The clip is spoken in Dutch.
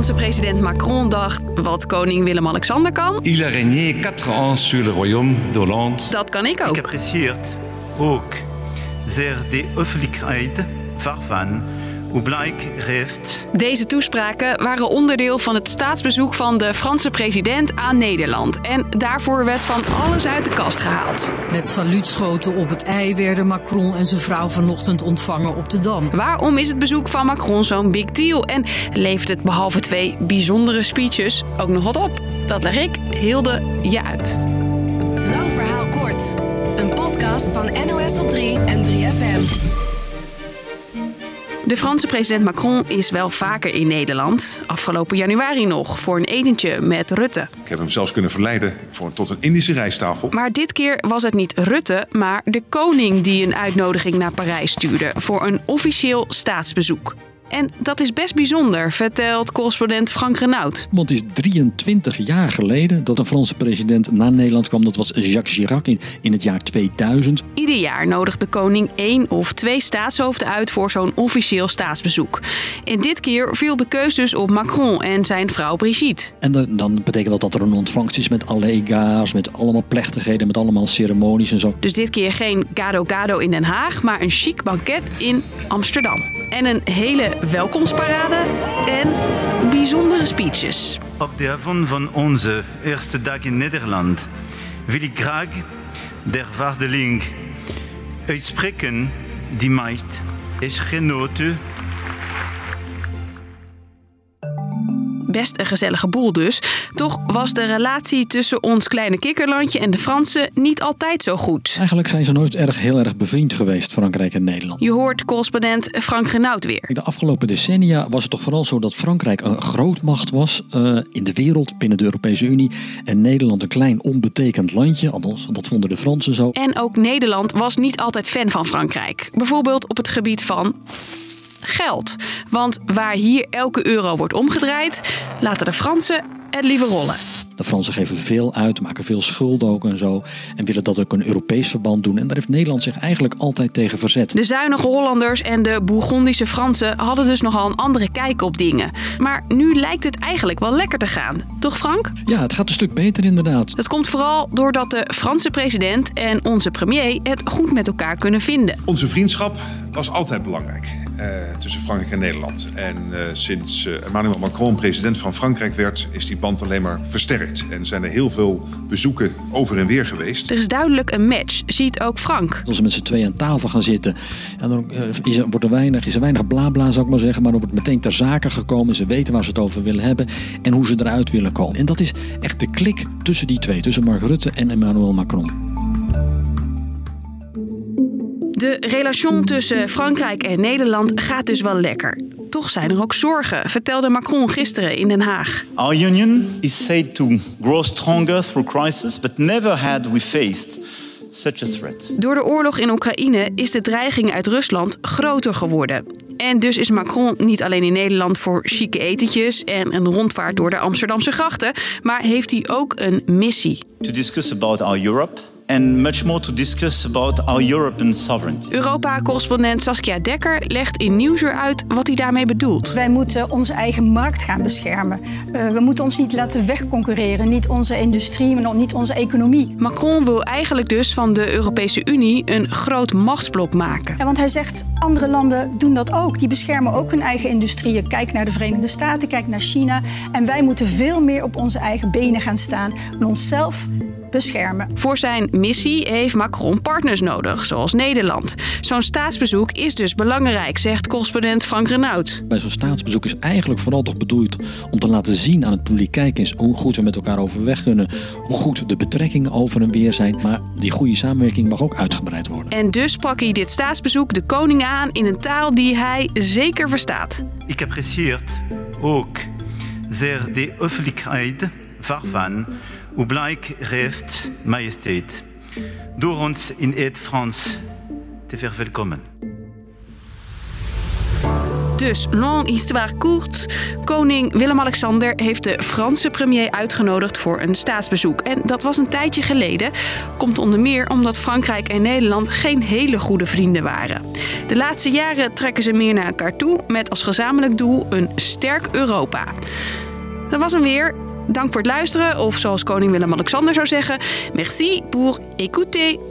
Franse president Macron dacht wat koning Willem-Alexander kan, Il a régné 4 ans sur le royaume d'Hollande. dat kan ik ook. Ik apprecieert ook zeer de hoffelijkheid waarvan Deze toespraken waren onderdeel van het staatsbezoek van de Franse president aan Nederland. En daarvoor werd van alles uit de kast gehaald. Met saluutschoten op het ei werden Macron en zijn vrouw vanochtend ontvangen op de Dam. Waarom is het bezoek van Macron zo'n big deal? En levert het behalve twee bijzondere speeches ook nog wat op? Dat leg ik, Hilde, je uit. Lang verhaal kort. Een podcast van NOS op 3 en 3FM. De Franse president Macron is wel vaker in Nederland. Afgelopen januari nog voor een etentje met Rutte. Ik heb hem zelfs kunnen verleiden voor, tot een Indische rijsttafel. Maar dit keer was het niet Rutte, maar de koning die een uitnodiging naar Parijs stuurde voor een officieel staatsbezoek. En dat is best bijzonder, vertelt correspondent Frank Renaud. Want het is 23 jaar geleden dat een Franse president naar Nederland kwam. Dat was Jacques Chirac in, in het jaar 2000. Ieder jaar nodigt de koning één of twee staatshoofden uit voor zo'n officieel staatsbezoek. En dit keer viel de keus dus op Macron en zijn vrouw Brigitte. En dan, dan betekent dat dat er een ontvangst is met alle egaars, met allemaal plechtigheden, met allemaal ceremonies en zo. Dus dit keer geen gado gado in Den Haag, maar een chic banket in Amsterdam. En een hele welkomstparade en bijzondere speeches. op de avond van onze eerste dag in Nederland wil ik graag der waardeling uitspreken die mij is genoten Best een gezellige boel dus. Toch was de relatie tussen ons kleine kikkerlandje en de Fransen niet altijd zo goed. Eigenlijk zijn ze nooit erg heel erg bevriend geweest, Frankrijk en Nederland. Je hoort correspondent Frank Renaud weer. De afgelopen decennia was het toch vooral zo dat Frankrijk een grootmacht was eh, in de wereld binnen de Europese Unie. En Nederland een klein onbetekend landje, althans dat vonden de Fransen zo. En ook Nederland was niet altijd fan van Frankrijk. Bijvoorbeeld op het gebied van geld. Want waar hier elke euro wordt omgedraaid, laten de Fransen het liever rollen. De Fransen geven veel uit, maken veel schulden ook en zo. En willen dat ook een Europees verband doen. En daar heeft Nederland zich eigenlijk altijd tegen verzet. De zuinige Hollanders en de Bourgondische Fransen hadden dus nogal een andere kijk op dingen. Maar nu lijkt het eigenlijk wel lekker te gaan. Toch Frank? Ja, het gaat een stuk beter inderdaad. Dat komt vooral doordat de Franse president en onze premier het goed met elkaar kunnen vinden. Onze vriendschap was altijd belangrijk tussen Frankrijk en Nederland. En eh, sinds eh, Emmanuel Macron president van Frankrijk werd, is die band alleen maar versterkt. En zijn er heel veel bezoeken over en weer geweest. Er is duidelijk een match, ziet ook Frank. Als ze met z'n tweeën aan tafel gaan zitten, en dan eh, is er, wordt er weinig, is er weinig blabla, zou ik maar zeggen. Maar er wordt meteen ter zake gekomen. Ze weten waar ze het over willen hebben en hoe ze eruit willen komen. En dat is echt de klik tussen die twee, tussen Mark Rutte en Emmanuel Macron. De relation tussen Frankrijk en Nederland gaat dus wel lekker. Toch zijn er ook zorgen, vertelde Macron gisteren in Den Haag. Our union is said to grow stronger through crisis, but never had we faced such a threat. Door de oorlog in Oekraïne is de dreiging uit Rusland groter geworden. En dus is Macron niet alleen in Nederland voor chique etentjes en een rondvaart door de Amsterdamse grachten, maar heeft hij ook een missie. To discuss about our Europe and much more to discuss about our European sovereignty. Europa-correspondent Saskia Dekker legt in Nieuwsuur uit wat hij daarmee bedoelt. Wij moeten onze eigen markt gaan beschermen. Uh, we moeten ons niet laten wegconcurreren. Niet onze industrie, maar niet onze economie. Macron wil eigenlijk dus van de Europese Unie een groot machtsblok maken. Ja, want hij zegt, andere landen doen dat ook. Die beschermen ook hun eigen industrieën. Kijk naar de Verenigde Staten, kijk naar China. En wij moeten veel meer op onze eigen benen gaan staan. En onszelf beschermen. Voor zijn missie heeft Macron partners nodig, zoals Nederland. Zo'n staatsbezoek is dus belangrijk, zegt correspondent Frank Renaud. Bij zo'n staatsbezoek is eigenlijk vooral toch bedoeld om te laten zien aan het publiek kijkers hoe goed we met elkaar overweg kunnen, hoe goed de betrekkingen over en weer zijn. Maar die goede samenwerking mag ook uitgebreid worden. En dus pak hij dit staatsbezoek de koning aan in een taal die hij zeker verstaat. Ik apprecieert ook zeer de hoffelijkheid waarvan hoe blijk heeft majesteit door ons in het Frans te verwelkomen. Dus, long histoire courte. Koning Willem-Alexander heeft de Franse premier uitgenodigd voor een staatsbezoek. En dat was een tijdje geleden. Komt onder meer omdat Frankrijk en Nederland geen hele goede vrienden waren. De laatste jaren trekken ze meer naar elkaar toe met als gezamenlijk doel een sterk Europa. Dat was hem weer. Dank voor het luisteren, of zoals koning Willem-Alexander zou zeggen, merci pour écouter.